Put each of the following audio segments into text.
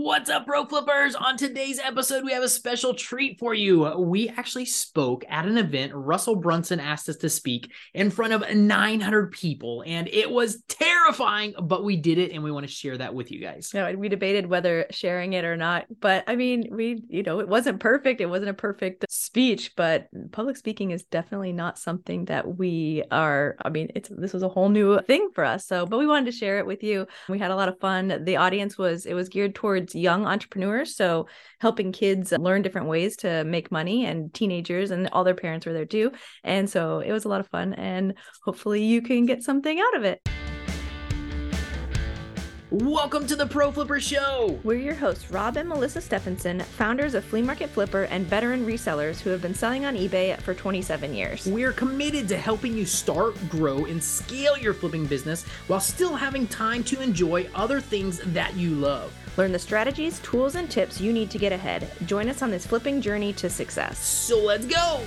What's up, Pro Flippers? On today's episode, we have a special treat for you. We actually spoke at an event. Russell Brunson asked us to speak in front of 900 people, and it was terrifying, but we did it, and we want to share that with you guys. Yeah, we debated whether sharing it or not, but I mean, we, you know, it wasn't perfect. It wasn't a perfect speech, but public speaking is definitely not something that we are. I mean, it's this was a whole new thing for us. So, but we wanted to share it with you. We had a lot of fun. The audience was it was geared towards towards young entrepreneurs. So helping kids learn different ways to make money and teenagers and all their parents were there too. And so it was a lot of fun and hopefully you can get something out of it. Welcome to the Pro Flipper Show. We're your hosts, Rob and Melissa Stephenson, founders of Flea Market Flipper and veteran resellers who have been selling on eBay for 27 years. We're committed to helping you start, grow, and scale your flipping business while still having time to enjoy other things that you love. Learn the strategies, tools, and tips you need to get ahead. Join us on this flipping journey to success. So let's go.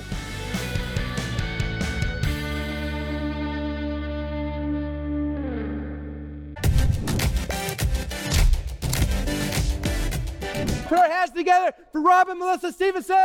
Hands together for Rob and Melissa Stephenson!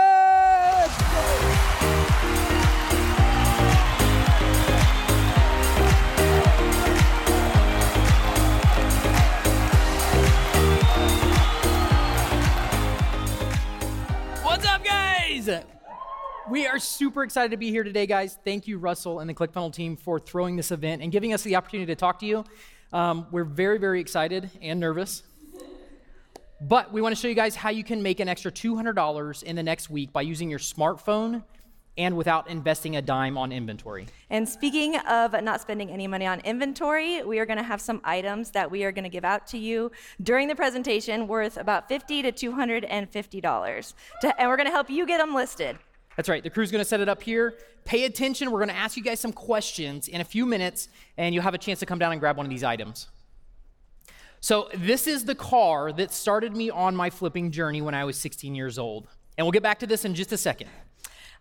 We are super excited to be here today, guys. Thank you, Russell and the ClickFunnels team, for throwing this event and giving us the opportunity to talk to you. Um, we're very, very excited and nervous. But we want to show you guys how you can make an extra $200 in the next week by using your smartphone and without investing a dime on inventory. And speaking of not spending any money on inventory, we are going to have some items that we are going to give out to you during the presentation worth about 50 to $250. To, and we're going to help you get them listed. That's right. The crew's going to set it up here. Pay attention. We're going to ask you guys some questions in a few minutes, and you'll have a chance to come down and grab one of these items. So, this is the car that started me on my flipping journey when I was 16 years old. And we'll get back to this in just a second.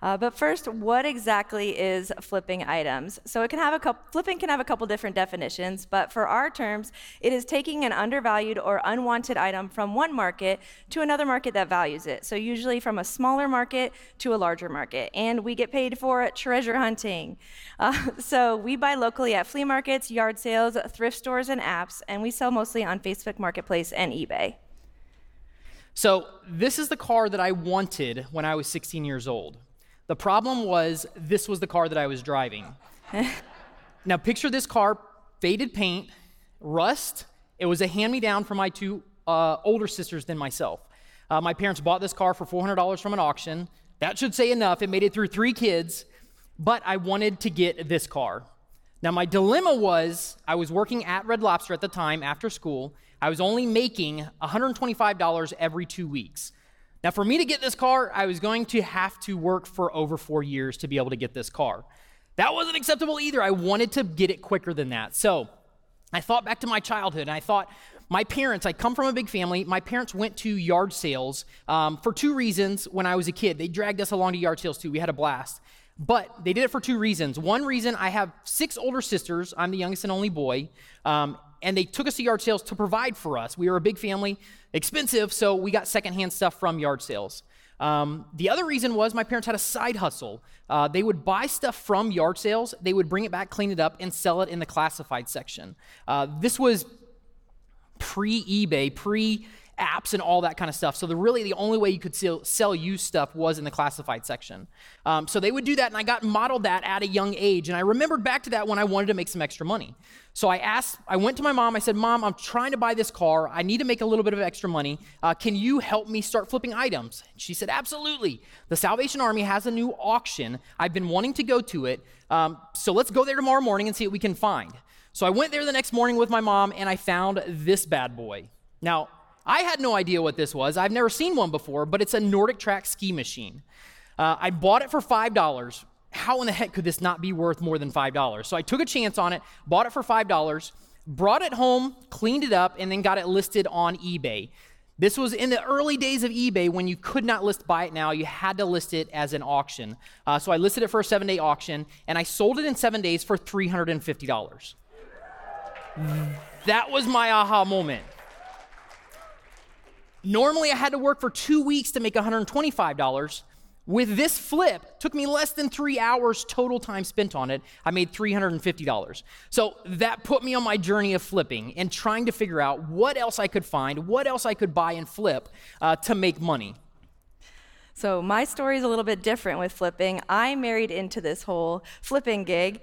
Uh, but first, what exactly is flipping items? So it can have a couple, flipping can have a couple different definitions, but for our terms, it is taking an undervalued or unwanted item from one market to another market that values it. So usually from a smaller market to a larger market, and we get paid for treasure hunting. Uh, so we buy locally at flea markets, yard sales, thrift stores, and apps, and we sell mostly on Facebook Marketplace and eBay. So, this is the car that I wanted when I was 16 years old. The problem was this was the car that I was driving. now picture this car, faded paint, rust. It was a hand-me-down from my two uh, older sisters than myself. Uh, my parents bought this car for $400 from an auction. That should say enough. It made it through three kids, but I wanted to get this car. Now, my dilemma was I was working at Red Lobster at the time after school. I was only making $125 every two weeks. Now, for me to get this car, I was going to have to work for over four years to be able to get this car. That wasn't acceptable either. I wanted to get it quicker than that. So I thought back to my childhood and I thought, my parents, I come from a big family. My parents went to yard sales um, for two reasons when I was a kid. They dragged us along to yard sales too. We had a blast. But they did it for two reasons. One reason, I have six older sisters. I'm the youngest and only boy. Um, and they took us to yard sales to provide for us. We were a big family, expensive, so we got secondhand stuff from yard sales. Um, the other reason was my parents had a side hustle. Uh, they would buy stuff from yard sales, they would bring it back, clean it up, and sell it in the classified section. Uh, this was pre eBay, pre apps and all that kind of stuff. So the really the only way you could sell, sell used stuff was in the classified section. Um, so they would do that, and I got modeled that at a young age. And I remembered back to that when I wanted to make some extra money. So I asked, I went to my mom. I said, "Mom, I'm trying to buy this car. I need to make a little bit of extra money. Uh, can you help me start flipping items?" She said, "Absolutely. The Salvation Army has a new auction. I've been wanting to go to it. Um, so let's go there tomorrow morning and see what we can find." So I went there the next morning with my mom, and I found this bad boy. Now, I had no idea what this was. I've never seen one before, but it's a NordicTrack ski machine. Uh, I bought it for $5. How in the heck could this not be worth more than $5? So I took a chance on it, bought it for $5, brought it home, cleaned it up, and then got it listed on eBay. This was in the early days of eBay when you could not list buy it now. You had to list it as an auction. Uh, so I listed it for a seven day auction and I sold it in seven days for $350. That was my aha moment. Normally, I had to work for two weeks to make $125. With this flip, took me less than three hours total time spent on it. I made $350. So that put me on my journey of flipping and trying to figure out what else I could find, what else I could buy and flip uh, to make money. So my story is a little bit different with flipping. I married into this whole flipping gig.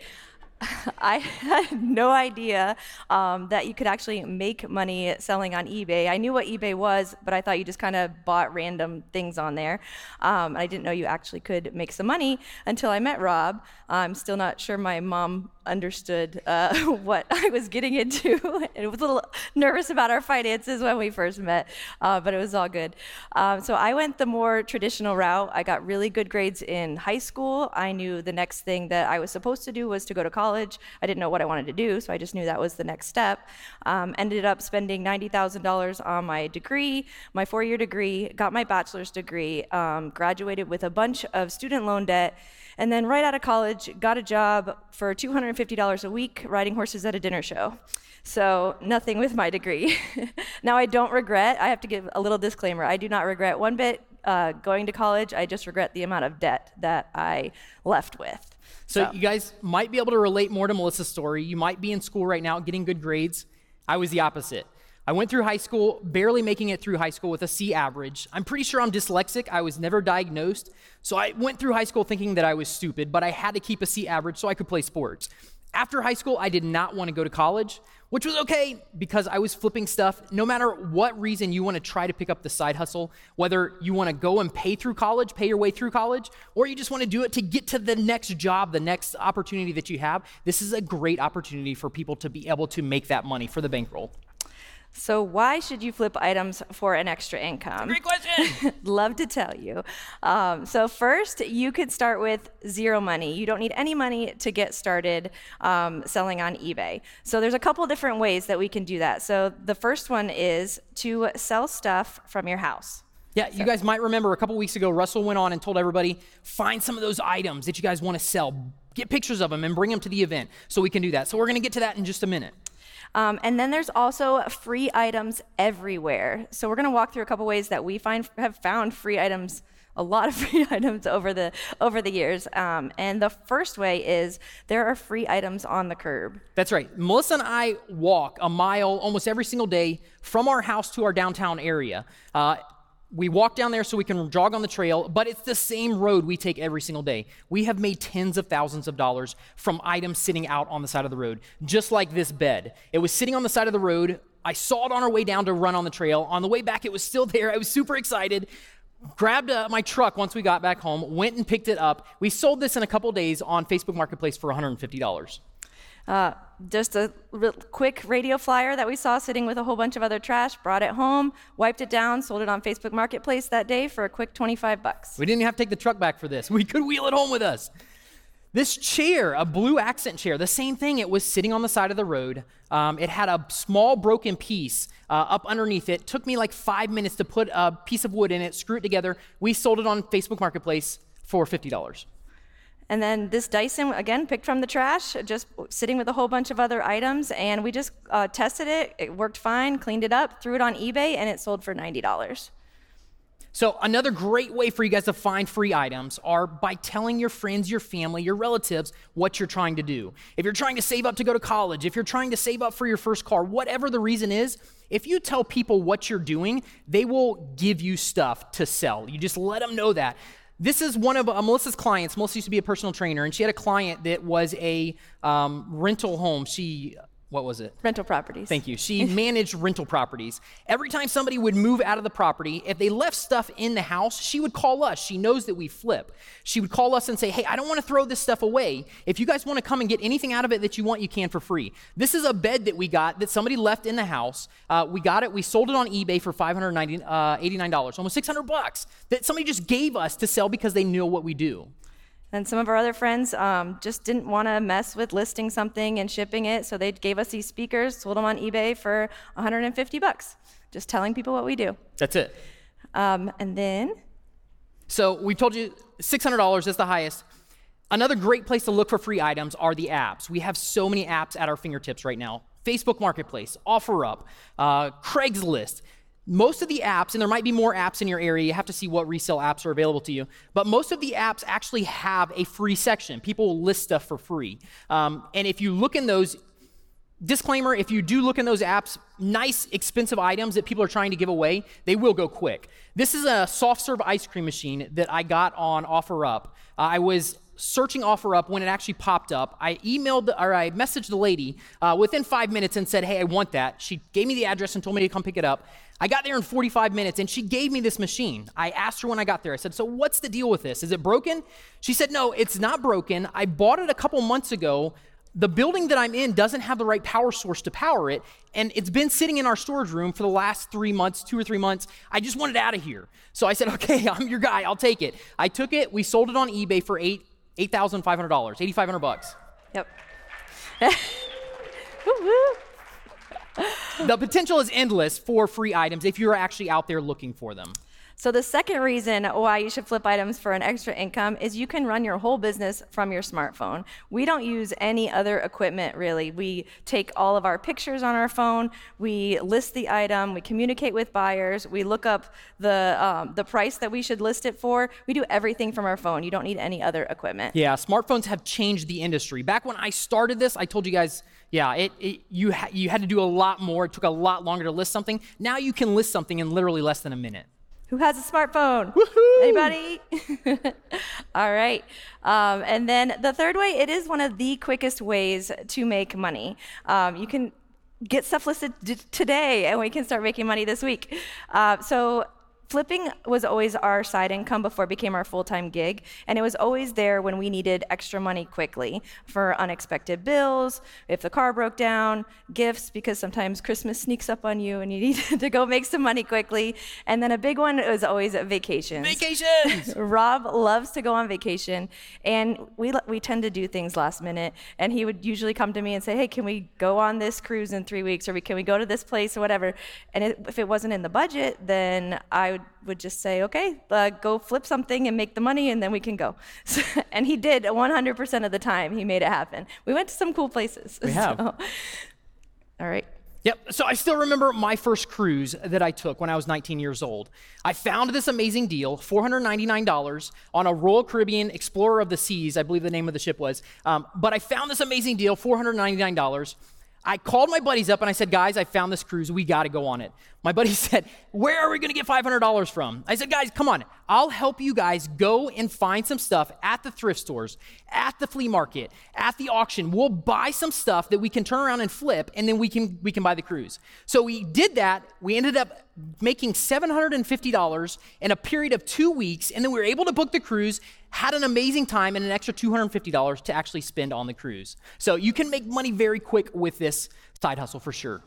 I had no idea um, that you could actually make money selling on eBay. I knew what eBay was, but I thought you just kind of bought random things on there. Um, I didn't know you actually could make some money until I met Rob. I'm still not sure my mom understood uh, what I was getting into. and was a little nervous about our finances when we first met, uh, but it was all good. Um, so I went the more traditional route. I got really good grades in high school. I knew the next thing that I was supposed to do was to go to college. I didn't know what I wanted to do, so I just knew that was the next step. Um, ended up spending $90,000 on my degree, my four year degree, got my bachelor's degree, um, graduated with a bunch of student loan debt. And then right out of college, got a job for $250 a week riding horses at a dinner show. So nothing with my degree. now I don't regret, I have to give a little disclaimer. I do not regret one bit uh, going to college. I just regret the amount of debt that I left with. So, so you guys might be able to relate more to Melissa's story. You might be in school right now getting good grades. I was the opposite. I went through high school, barely making it through high school with a C average. I'm pretty sure I'm dyslexic. I was never diagnosed. So I went through high school thinking that I was stupid, but I had to keep a C average so I could play sports. After high school, I did not want to go to college, which was okay because I was flipping stuff. No matter what reason you want to try to pick up the side hustle, whether you want to go and pay through college, pay your way through college, or you just want to do it to get to the next job, the next opportunity that you have, this is a great opportunity for people to be able to make that money for the bankroll. So, why should you flip items for an extra income? Great question. Love to tell you. Um, so, first, you could start with zero money. You don't need any money to get started um, selling on eBay. So, there's a couple different ways that we can do that. So, the first one is to sell stuff from your house. Yeah, you guys might remember a couple weeks ago, Russell went on and told everybody find some of those items that you guys want to sell, get pictures of them, and bring them to the event so we can do that. So, we're going to get to that in just a minute. Um, and then there's also free items everywhere. So we're going to walk through a couple ways that we find have found free items a lot of free items over the over the years. Um, and the first way is there are free items on the curb. That's right. Melissa and I walk a mile almost every single day from our house to our downtown area. Uh, we walk down there so we can jog on the trail, but it's the same road we take every single day. We have made tens of thousands of dollars from items sitting out on the side of the road, just like this bed. It was sitting on the side of the road. I saw it on our way down to run on the trail. On the way back, it was still there. I was super excited. Grabbed uh, my truck once we got back home, went and picked it up. We sold this in a couple days on Facebook Marketplace for $150. Uh, just a quick radio flyer that we saw sitting with a whole bunch of other trash, brought it home, wiped it down, sold it on Facebook Marketplace that day for a quick 25 bucks. We didn't have to take the truck back for this. We could wheel it home with us. This chair, a blue accent chair, the same thing, it was sitting on the side of the road. Um, it had a small broken piece uh, up underneath it. Took me like five minutes to put a piece of wood in it, screw it together. We sold it on Facebook Marketplace for $50. And then this Dyson, again, picked from the trash, just sitting with a whole bunch of other items. And we just uh, tested it. It worked fine, cleaned it up, threw it on eBay, and it sold for $90. So, another great way for you guys to find free items are by telling your friends, your family, your relatives what you're trying to do. If you're trying to save up to go to college, if you're trying to save up for your first car, whatever the reason is, if you tell people what you're doing, they will give you stuff to sell. You just let them know that. This is one of uh, Melissa's clients. Melissa used to be a personal trainer, and she had a client that was a um, rental home. She what was it? Rental properties. Thank you. She managed rental properties. Every time somebody would move out of the property, if they left stuff in the house, she would call us. She knows that we flip. She would call us and say, Hey, I don't want to throw this stuff away. If you guys want to come and get anything out of it that you want, you can for free. This is a bed that we got that somebody left in the house. Uh, we got it. We sold it on eBay for $589, uh, almost 600 bucks that somebody just gave us to sell because they knew what we do. And some of our other friends um, just didn't want to mess with listing something and shipping it, so they gave us these speakers, sold them on eBay for 150 bucks, just telling people what we do. That's it. Um, and then. So we've told you $600 is the highest. Another great place to look for free items are the apps. We have so many apps at our fingertips right now Facebook Marketplace, OfferUp, uh, Craigslist. Most of the apps, and there might be more apps in your area, you have to see what resale apps are available to you, but most of the apps actually have a free section. People will list stuff for free. Um, and if you look in those, disclaimer if you do look in those apps, nice, expensive items that people are trying to give away, they will go quick. This is a soft serve ice cream machine that I got on OfferUp. Uh, I was searching OfferUp when it actually popped up. I emailed or I messaged the lady uh, within five minutes and said, "Hey, I want that." She gave me the address and told me to come pick it up. I got there in 45 minutes and she gave me this machine. I asked her when I got there. I said, "So what's the deal with this? Is it broken?" She said, "No, it's not broken. I bought it a couple months ago." the building that I'm in doesn't have the right power source to power it, and it's been sitting in our storage room for the last three months, two or three months. I just want it out of here. So I said, okay, I'm your guy. I'll take it. I took it. We sold it on eBay for eight eight thousand five hundred dollars, eighty five hundred bucks. Yep. the potential is endless for free items if you're actually out there looking for them. So, the second reason why you should flip items for an extra income is you can run your whole business from your smartphone. We don't use any other equipment really. We take all of our pictures on our phone, we list the item, we communicate with buyers, we look up the, um, the price that we should list it for. We do everything from our phone. You don't need any other equipment. Yeah, smartphones have changed the industry. Back when I started this, I told you guys yeah, it, it, you, ha- you had to do a lot more. It took a lot longer to list something. Now you can list something in literally less than a minute. Who has a smartphone? Woohoo! Anybody? All right. Um, and then the third way, it is one of the quickest ways to make money. Um, you can get stuff listed d- today, and we can start making money this week. Uh, so flipping was always our side income before it became our full-time gig and it was always there when we needed extra money quickly for unexpected bills if the car broke down gifts because sometimes christmas sneaks up on you and you need to go make some money quickly. And then a big one was always vacations. Vacations! rob loves to go on vacation and we, we tend to do things last minute and he would usually come to me and say hey can we go on this cruise in three weeks? Or can we go to this place or whatever? And it, if it wasn't in the budget then i would would just say, okay, uh, go flip something and make the money, and then we can go. So, and he did 100% of the time. He made it happen. We went to some cool places. We have. So, all right. Yep. So I still remember my first cruise that I took when I was 19 years old. I found this amazing deal, $499 on a Royal Caribbean Explorer of the Seas, I believe the name of the ship was. Um, but I found this amazing deal, $499. I called my buddies up and I said, guys, I found this cruise. We got to go on it. My buddy said, where are we going to get $500 from? I said, guys, come on. I'll help you guys go and find some stuff at the thrift stores, at the flea market, at the auction. We'll buy some stuff that we can turn around and flip, and then we can, we can buy the cruise. So we did that. We ended up making $750 in a period of two weeks, and then we were able to book the cruise, had an amazing time, and an extra $250 to actually spend on the cruise. So you can make money very quick with this side hustle for sure.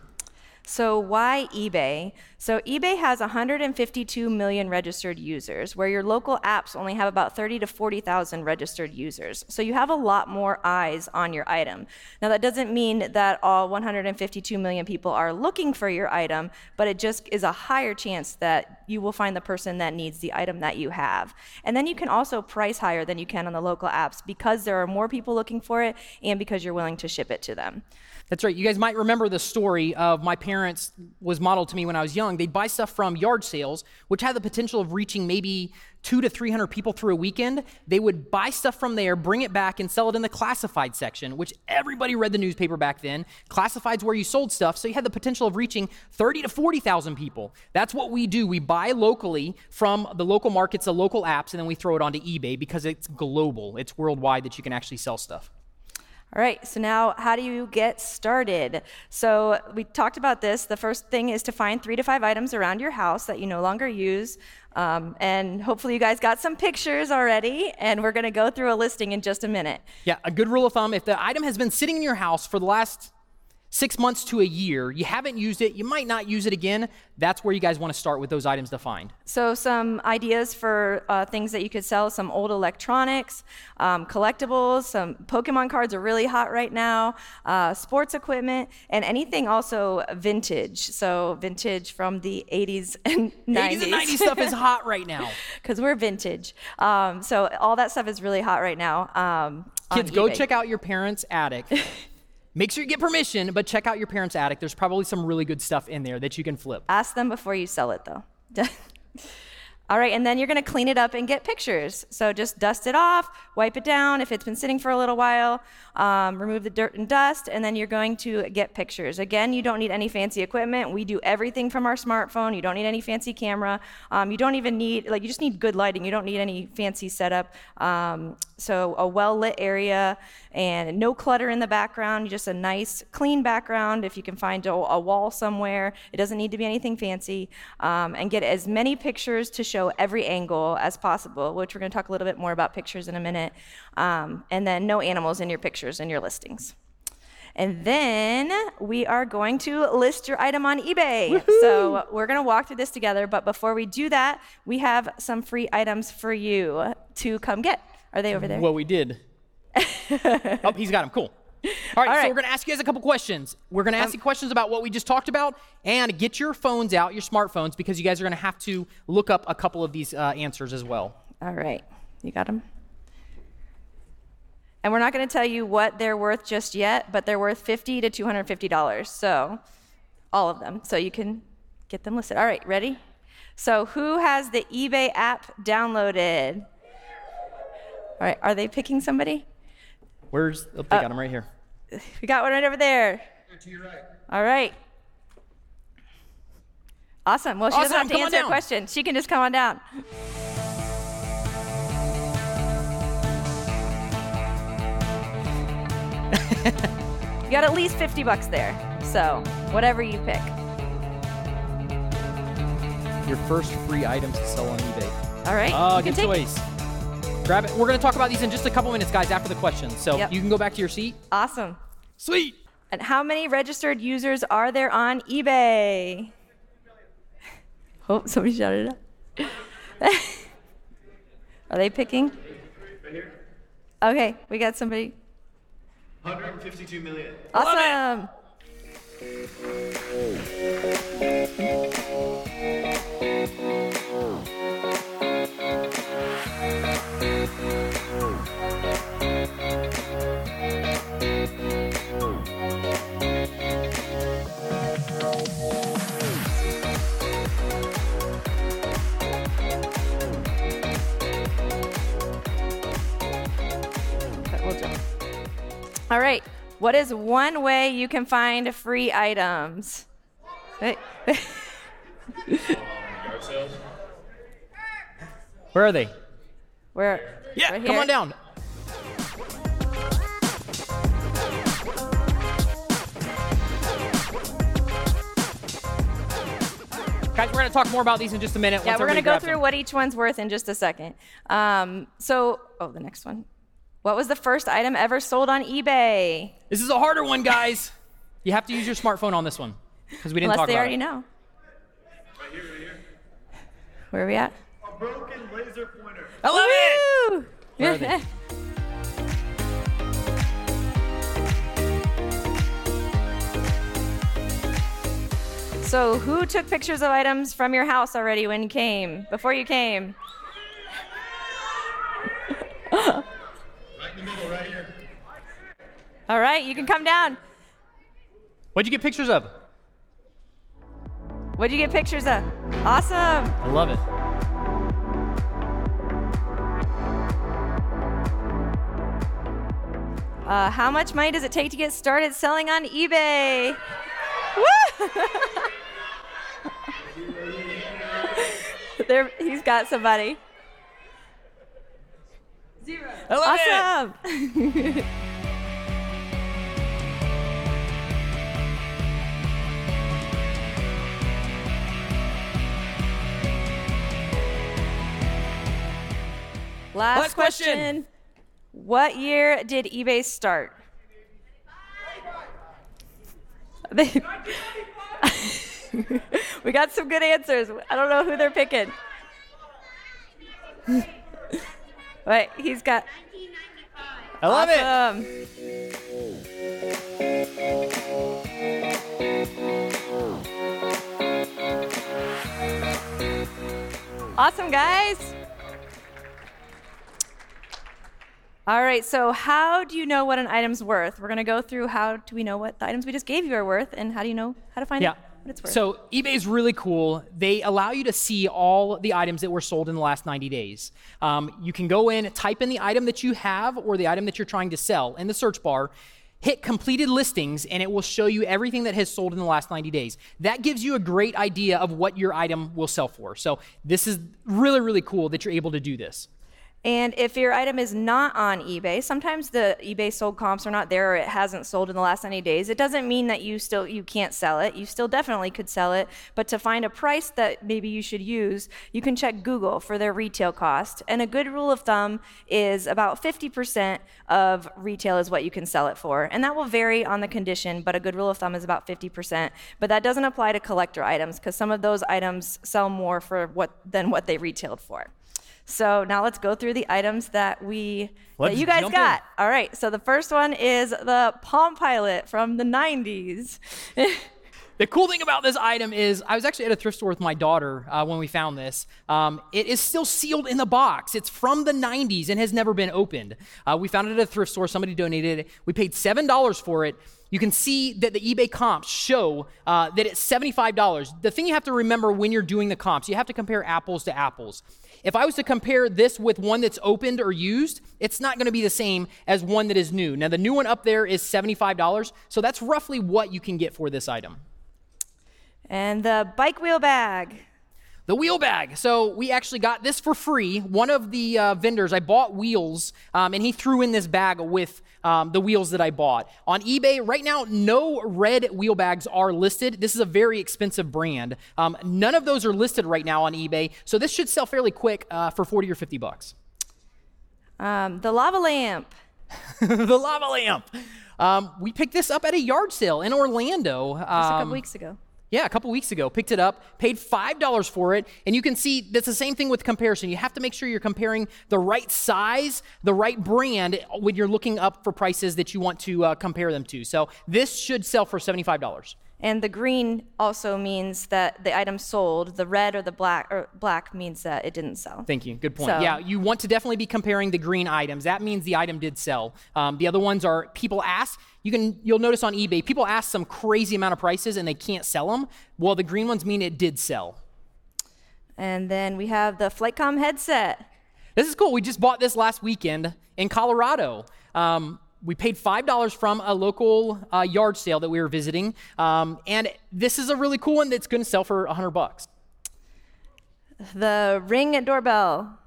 So, why eBay? So, eBay has 152 million registered users, where your local apps only have about 30 to 40,000 registered users. So, you have a lot more eyes on your item. Now, that doesn't mean that all 152 million people are looking for your item, but it just is a higher chance that you will find the person that needs the item that you have. And then you can also price higher than you can on the local apps because there are more people looking for it and because you're willing to ship it to them. That's right. You guys might remember the story of my parents was modeled to me when I was young. They'd buy stuff from yard sales, which had the potential of reaching maybe two to 300 people through a weekend. They would buy stuff from there, bring it back, and sell it in the classified section, which everybody read the newspaper back then. Classified's where you sold stuff, so you had the potential of reaching 30 to 40,000 people. That's what we do. We buy locally from the local markets, the local apps, and then we throw it onto eBay because it's global. It's worldwide that you can actually sell stuff. All right, so now how do you get started? So we talked about this. The first thing is to find three to five items around your house that you no longer use. Um, and hopefully you guys got some pictures already, and we're gonna go through a listing in just a minute. Yeah, a good rule of thumb if the item has been sitting in your house for the last six months to a year, you haven't used it, you might not use it again, that's where you guys want to start with those items defined. So, some ideas for uh, things that you could sell some old electronics, um, collectibles, some Pokemon cards are really hot right now, uh, sports equipment, and anything also vintage. So, vintage from the 80s and 90s. 80s and 90s stuff is hot right now. Because we're vintage. Um, so, all that stuff is really hot right now. Um, Kids, go check out your parents' attic. Make sure you get permission, but check out your parents' attic. There's probably some really good stuff in there that you can flip. Ask them before you sell it, though. All right, and then you're gonna clean it up and get pictures. So just dust it off, wipe it down if it's been sitting for a little while, um, remove the dirt and dust, and then you're going to get pictures. Again, you don't need any fancy equipment. We do everything from our smartphone. You don't need any fancy camera. Um, you don't even need, like, you just need good lighting. You don't need any fancy setup. Um, so a well lit area and no clutter in the background, just a nice, clean background. If you can find a, a wall somewhere, it doesn't need to be anything fancy, um, and get as many pictures to show every angle as possible, which we're going to talk a little bit more about pictures in a minute. Um, and then no animals in your pictures and your listings. And then we are going to list your item on eBay. Woo-hoo! So we're going to walk through this together. But before we do that, we have some free items for you to come get. Are they over there? Well, we did. oh, he's got them. Cool. All right, All right, so we're going to ask you guys a couple questions. We're going to ask um, you questions about what we just talked about and get your phones out, your smartphones, because you guys are going to have to look up a couple of these uh, answers as well. All right. You got them? And we're not going to tell you what they're worth just yet, but they're worth 50 to $250. So, all of them. So you can get them listed. All right, ready? So, who has the eBay app downloaded? All right, are they picking somebody? Where's, oh, they uh, got them right here. We got one right over there. To your right. All right. Awesome. Well, she awesome. doesn't have to come answer a question. She can just come on down. you got at least 50 bucks there. So, whatever you pick. Your first free items to sell on eBay. All right. Oh, good choice. Grab it. We're going to talk about these in just a couple minutes, guys, after the questions. So yep. you can go back to your seat. Awesome. Sweet. And how many registered users are there on eBay? Oh, somebody shouted it out. are they picking? Okay, we got somebody. 152 million. Awesome. Oh. All right. What is one way you can find free items? Where are they? Where? Yeah, right come on down. Guys, we're going to talk more about these in just a minute. Yeah, we're going to go through them. what each one's worth in just a second. Um, so, oh, the next one. What was the first item ever sold on eBay? This is a harder one, guys. You have to use your smartphone on this one because we didn't Unless talk they about already it. know. Right here, right here. Where are we at? A broken laser pointer. I love Woo! it. Where are they? So, who took pictures of items from your house already when you came, before you came? in the middle, right here. All right, you can come down. What'd you get pictures of? What'd you get pictures of? Awesome. I love it. Uh, how much money does it take to get started selling on eBay? there, he's got somebody. Zero. I love awesome. It. Last, Last question. question. What year did eBay start? we got some good answers. I don't know who they're picking. Wait, he's got. I love awesome. it. Awesome, guys. All right, so how do you know what an item's worth? We're going to go through how do we know what the items we just gave you are worth, and how do you know how to find Yeah. out what it's worth? So eBay is really cool. They allow you to see all the items that were sold in the last 90 days. Um, you can go in, type in the item that you have or the item that you're trying to sell in the search bar, hit completed listings, and it will show you everything that has sold in the last 90 days. That gives you a great idea of what your item will sell for. So this is really, really cool that you're able to do this. And if your item is not on eBay, sometimes the eBay sold comps are not there or it hasn't sold in the last 90 days. It doesn't mean that you still you can't sell it. You still definitely could sell it, but to find a price that maybe you should use, you can check Google for their retail cost. And a good rule of thumb is about 50% of retail is what you can sell it for. And that will vary on the condition, but a good rule of thumb is about 50%. But that doesn't apply to collector items because some of those items sell more for what than what they retailed for. So now let's go through the items that we Let's that you guys jump in. got. All right. So the first one is the Palm Pilot from the 90s. The cool thing about this item is I was actually at a thrift store with my daughter uh, when we found this. Um, it is still sealed in the box. It's from the 90s and has never been opened. Uh, we found it at a thrift store. Somebody donated it. We paid $7 for it. You can see that the eBay comps show uh, that it's $75. The thing you have to remember when you're doing the comps, you have to compare apples to apples. If I was to compare this with one that's opened or used, it's not going to be the same as one that is new. Now, the new one up there is $75, so that's roughly what you can get for this item. And the bike wheel bag. The wheel bag. So we actually got this for free. One of the uh, vendors, I bought wheels, um, and he threw in this bag with um, the wheels that I bought. On eBay, right now, no red wheel bags are listed. This is a very expensive brand. Um, none of those are listed right now on eBay, so this should sell fairly quick uh, for 40 or 50 bucks. Um, the lava lamp. the lava lamp. Um, we picked this up at a yard sale in Orlando. Just a couple Um, weeks ago. Yeah, a couple weeks ago, picked it up, paid $5 for it, and you can see that's the same thing with comparison. You have to make sure you're comparing the right size, the right brand when you're looking up for prices that you want to uh, compare them to. So this should sell for $75. And the green also means that the item sold. The red or the black or black means that it didn't sell. Thank you. Good point. So- Yeah, you want to definitely be comparing the green items. That means the item did sell. Um, the other ones are people ask. You can you'll notice on eBay people ask some crazy amount of prices and they can't sell them. Well, the green ones mean it did sell. And then we have the Flightcom headset. This is cool. We just bought this last weekend in Colorado. Um, we paid $5 from a local uh, yard sale that we were visiting. Um, and this is a really cool one that's going to sell for 100 bucks. The Ring doorbell.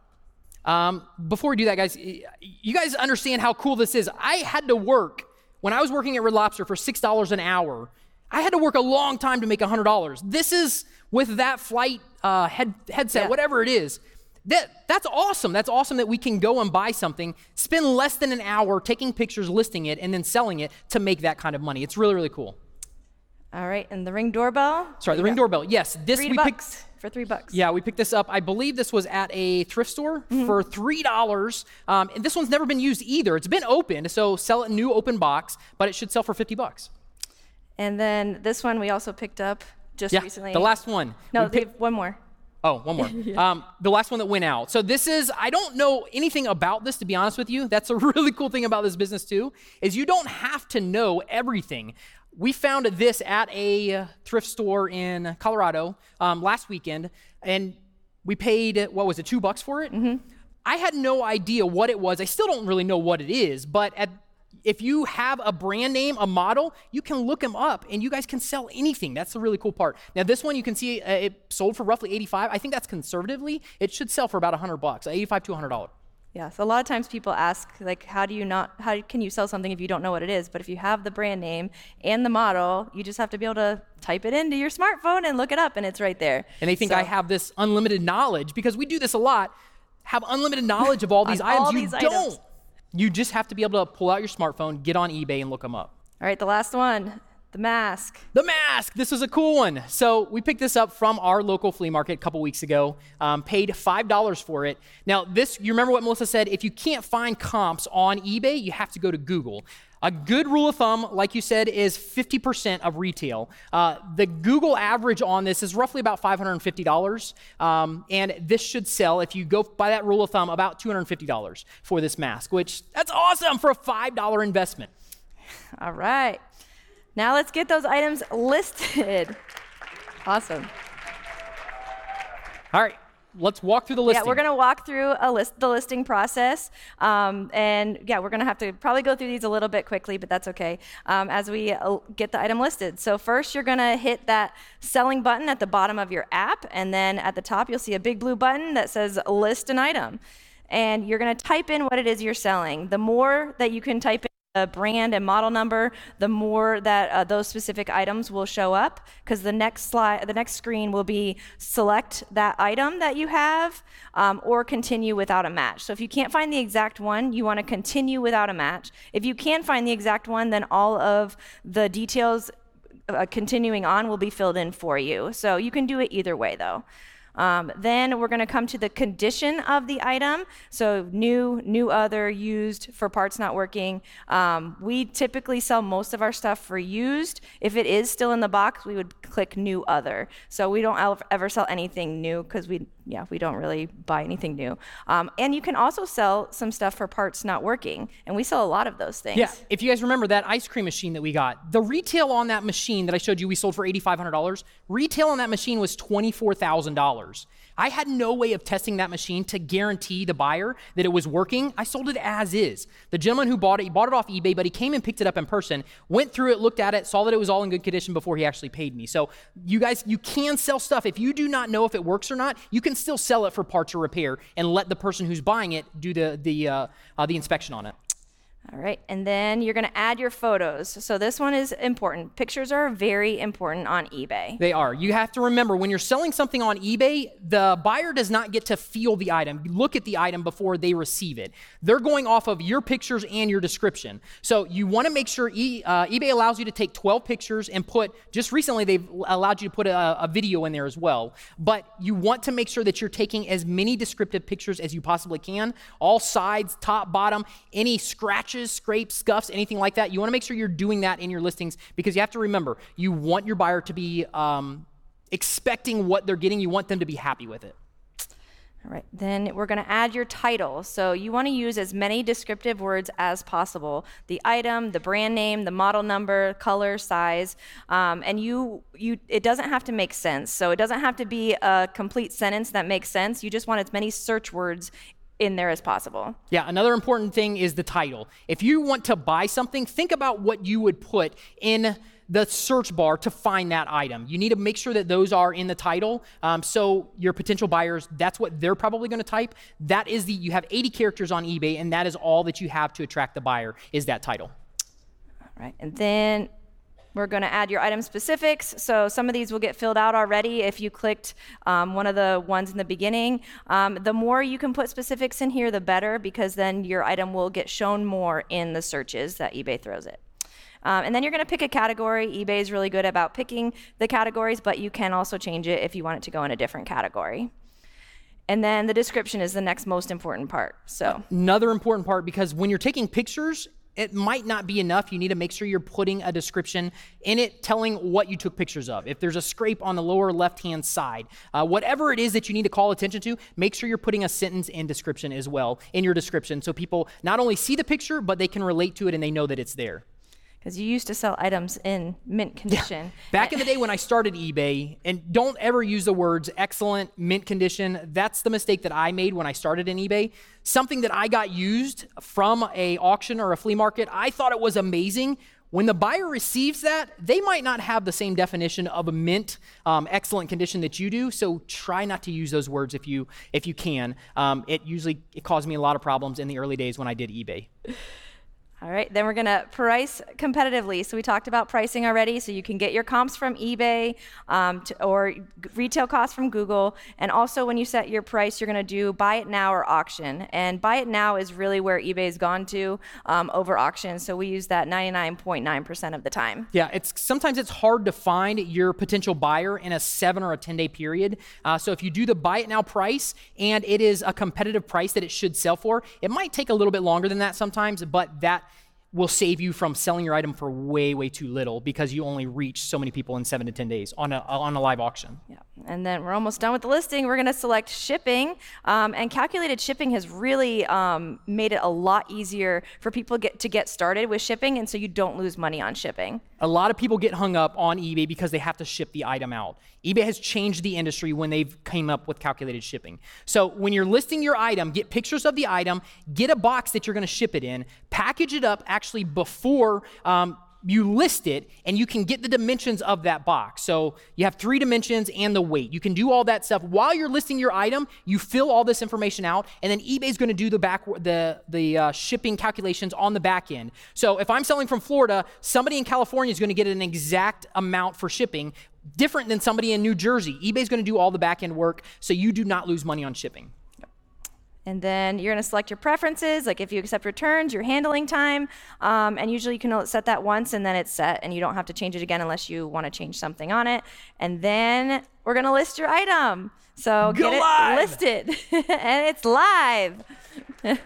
Um, before we do that, guys, you guys understand how cool this is. I had to work when I was working at Red Lobster for six dollars an hour. I had to work a long time to make hundred dollars. This is with that flight uh, head headset, Yeah. whatever it is. That that's awesome. That's awesome that we can go and buy something, spend less than an hour taking pictures, listing it, and then selling it to make that kind of money. It's really really cool. All right, and the Ring doorbell. Sorry, the ring doorbell. Yes, this Three we bucks picked. for three bucks. Yeah, we picked this up. I believe this was at a thrift store for three dollars. Um, and this one's never been used either. It's been opened, so sell it new open box, but it should sell for fifty bucks. And then this one we also picked up just Yeah, recently. the last one. No, one more. Oh, one more. um, the last one that went out. So this is, I don't know anything about this, to be honest with you. That's a really cool thing about this business too, is you don't have to know everything. We found this at a thrift store in Colorado um, last weekend, and we paid, what was it, two bucks for it? I had no idea what it was. I still don't really know what it is, but at if you have a brand name, a model, you can look them up and you guys can sell anything. That's the really cool part. Now, this one you can see uh, it sold for roughly 85. I think that's conservatively. It should sell for about 100 bucks, 85 to 100 dollars. Yeah, so a lot of times people ask, like, how do you not, how can you sell something if you don't know what it is? But if you have the brand name and the model, you just have to be able to type it into your smartphone and look it up, and it's right there. And they think So- I have this unlimited knowledge because we do this a lot. Have unlimited knowledge of all these items. all you these don't. items. You just have to be able to pull out your smartphone, get on eBay, and look them up. All right, the last one, The mask. The mask. This was a cool one. So we picked this up from our local flea market a couple weeks ago. Um, paid five dollars for it. Now this, you remember what Melissa said? If you can't find comps on eBay, you have to go to Google. A good rule of thumb, like you said, is 50% of retail. Uh, the Google average on this is roughly about $550. Um, and this should sell, if you go by that rule of thumb, about $250 for this mask, which that's awesome for a $5 investment. All right. Now let's get those items listed. awesome. All right let's walk through the listing. Yeah, we're going to walk through a list, the listing process. Um, and yeah, we're going to have to probably go through these a little bit quickly, but that's okay um, as we uh, get the item listed. So, first, you're going to hit that selling button at the bottom of your app. And then at the top, you'll see a big blue button that says list an item. And you're going to type in what it is you're selling. The more that you can type brand and model number, the more that uh, those specific items will show up. Because the next slide, the next screen will be select that item that you have, um, or continue without a match. So if you can't find the exact one, you want to continue without a match. If you can find the exact one, then all of the details uh, continuing on will be filled in for you. So you can do it either way, though. Um, then we're going to come to the condition of the item. So new, new other, used for parts not working. Um, we typically sell most of our stuff for used. If it is still in the box, we would click new other. So we don't ever sell anything new because we yeah, we don't really buy anything new. Um, and you can also sell some stuff for parts not working, and we sell a lot of those things. Yeah, if you guys remember that ice cream machine that we got, the retail on that machine that I showed you, we sold for $8,500. Retail on that machine was $24,000. I had no way of testing that machine to guarantee the buyer that it was working. I sold it as is. The gentleman who bought it, he bought it off eBay, but he came and picked it up in person, went through it, looked at it, saw that it was all in good condition before he actually paid me. So you guys, you can sell stuff. If you do not know if it works or not, you can still sell it for parts or repair and let the person who's buying it do the the uh, uh, the inspection on it. All right, and then you're to add your photos. So this one is important. Pictures are very important on eBay. They are. You have to remember when you're selling something on eBay, the buyer does not get to feel the item, look at the item before they receive it. They're going off of your pictures and your description. So you want to make sure e, uh, eBay allows you to take 12 pictures and put, just recently they've allowed you to put a, a video in there as well. But you want to make sure that you're taking as many descriptive pictures as you possibly can, all sides, top, bottom, any scratches scratches, scrapes, scuffs, anything like that. You want to make sure you're doing that in your listings because you have to remember you want your buyer to be um, expecting what they're getting. You want them to be happy with it. All right, then we're going to add your title. So you want to use as many descriptive words as possible: the item, the brand name, the model number, color, size, um, and you you. It doesn't have to make sense. So it doesn't have to be a complete sentence that makes sense. You just want as many search words in there as possible. Yeah, another important thing is the title. If you want to buy something, think about what you would put in the search bar to find that item. You need to make sure that those are in the title. Um, so your potential buyers, that's what they're probably going to type. That is the you have 80 characters on eBay, and that is all that you have to attract the buyer is that title. All right, and then we're going to add your item specifics. So some of these will get filled out already if you clicked um, one of the ones in the beginning. Um, the more you can put specifics in here, the better, because then your item will get shown more in the searches that eBay throws it. Um, and then you're going to pick a category. eBay is really good about picking the categories, but you can also change it if you want it to go in a different category. And then the description is the next most important part. So another important part because when you're taking pictures, it might not be enough. You need to make sure you're putting a description in it telling what you took pictures of. If there's a scrape on the lower left hand side, uh, whatever it is that you need to call attention to, make sure you're putting a sentence and description as well in your description so people not only see the picture, but they can relate to it and they know that it's there because you used to sell items in mint condition. Yeah. Back in the day when I started eBay, and don't ever use the words excellent, mint condition. That's the mistake that I made when I started in eBay. Something that I got used from a auction or a flea market, I thought it was amazing. When the buyer receives that, they might not have the same definition of a mint, um, excellent condition that you do. So try not to use those words if you if you can. Um, it usually it caused me a lot of problems in the early days when I did eBay. All right, then we're gonna price competitively. So we talked about pricing already. So you can get your comps from eBay um, to, or g- retail costs from Google. And also, when you set your price, you're gonna do buy it now or auction. And buy it now is really where eBay's gone to um, over auction. So we use that 99.9% of the time. Yeah, it's sometimes it's hard to find your potential buyer in a seven or a ten day period. Uh, so if you do the buy it now price and it is a competitive price that it should sell for, it might take a little bit longer than that sometimes, but that will save you from selling your item for way way too little because you only reach so many people in seven to ten days on a on a live auction. Yeah, and then we're almost done with the listing. We're going to select shipping, um, and calculated shipping has really um, made it a lot easier for people get to get started with shipping, and so you don't lose money on shipping. A lot of people get hung up on eBay because they have to ship the item out. eBay has changed the industry when they've came up with calculated shipping. So when you're listing your item, get pictures of the item, get a box that you're going to ship it in, package it up actually before um, you list it, and you can get the dimensions of that box. So you have three dimensions and the weight. You can do all that stuff while you're listing your item. You fill all this information out, and then eBay's going to do the back the the uh, shipping calculations on the back end. So if I'm selling from Florida, somebody in California is going to get an exact amount for shipping. Different than somebody in New Jersey. eBay's going to do all the back end work, so you do not lose money on shipping. And then you're going to select your preferences, like if you accept returns, your handling time, um, and usually you can set that once and then it's set, and you don't have to change it again unless you want to change something on it. And then we're going to list your item. So Go get live! it listed, and it's live.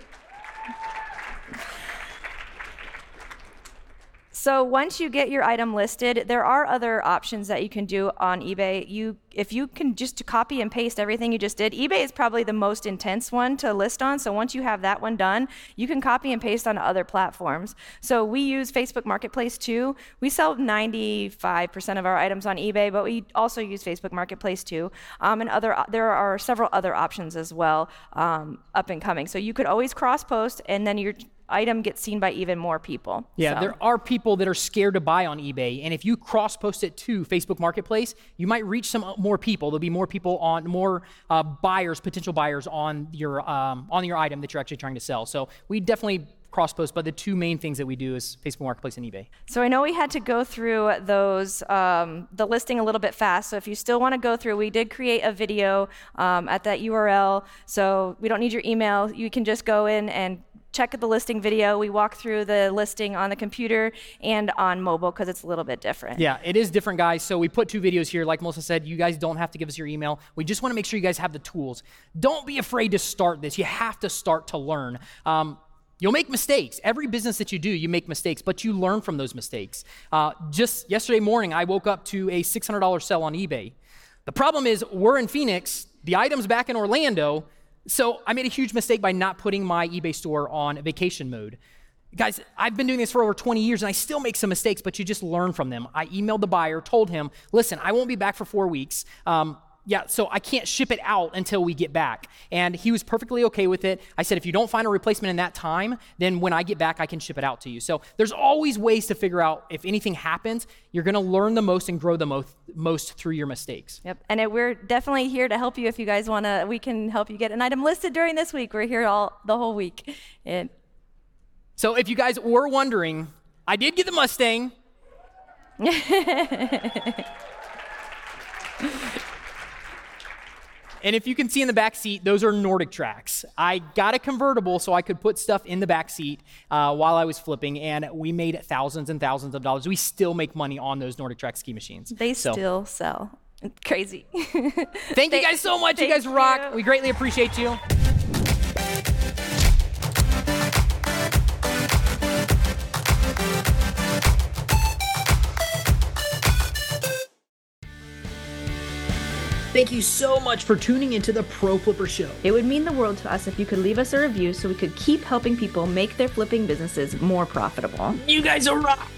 So once you get your item listed, there are other options that you can do on eBay. You if you can just copy and paste everything you just did, eBay is probably the most intense one to list on. So once you have that one done, you can copy and paste on other platforms. So we use Facebook Marketplace too. We sell 95% of our items on eBay, but we also use Facebook Marketplace too. Um, and other there are several other options as well um, up and coming. So you could always cross post, and then your item gets seen by even more people. Yeah, So- there are people that are scared to buy on eBay, and if you cross post it to Facebook Marketplace, you might reach some more people. There'll be more people on, more uh, buyers, potential buyers on your um, on your item that you're actually trying to sell. So we definitely cross post, but the two main things that we do is Facebook Marketplace and eBay. So I know we had to go through those um, the listing a little bit fast. So if you still want to go through, we did create a video um, at that URL. So we don't need your email. You can just go in and check the listing video. We walk through the listing on the computer and on mobile because it's a little bit different. Yeah, it is different, guys. So we put two videos here. Like Melissa said, you guys don't have to give us your email. We just want to make sure you guys have the tools. Don't be afraid to start this. You have to start to learn. Um, You'll make mistakes. Every business that you do, you make mistakes, but you learn from those mistakes. Uh, just yesterday morning, I woke up to a $600 sell on eBay. The problem is, we're in Phoenix, the item's back in Orlando, so I made a huge mistake by not putting my eBay store on vacation mode. Guys, I've been doing this for over 20 years and I still make some mistakes, but you just learn from them. I emailed the buyer, told him, listen, I won't be back for four weeks. Um, yeah, so I can't ship it out until we get back. And he was perfectly okay with it. I said, if you don't find a replacement in that time, then when I get back, I can ship it out to you. So there's always ways to figure out if anything happens, you're gonna learn the most and grow the most, most through your mistakes. Yep. And it, we're definitely here to help you if you guys want to. We can help you get an item listed during this week. We're here all the whole week. And So if you guys were wondering, I did get the Mustang. and if you can see in the back seat, those are NordicTracks. I got a convertible so I could put stuff in the back seat uh, while I was flipping, and we made thousands and thousands of dollars. We still make money on those NordicTrack ski machines. they So, still sell. Crazy. Thank you guys so much. You guys rock. you. We greatly appreciate you. Thank you so much for tuning into the Pro Flipper Show. It would mean the world to us if you could leave us a review so we could keep helping people make their flipping businesses more profitable. You guys are rock.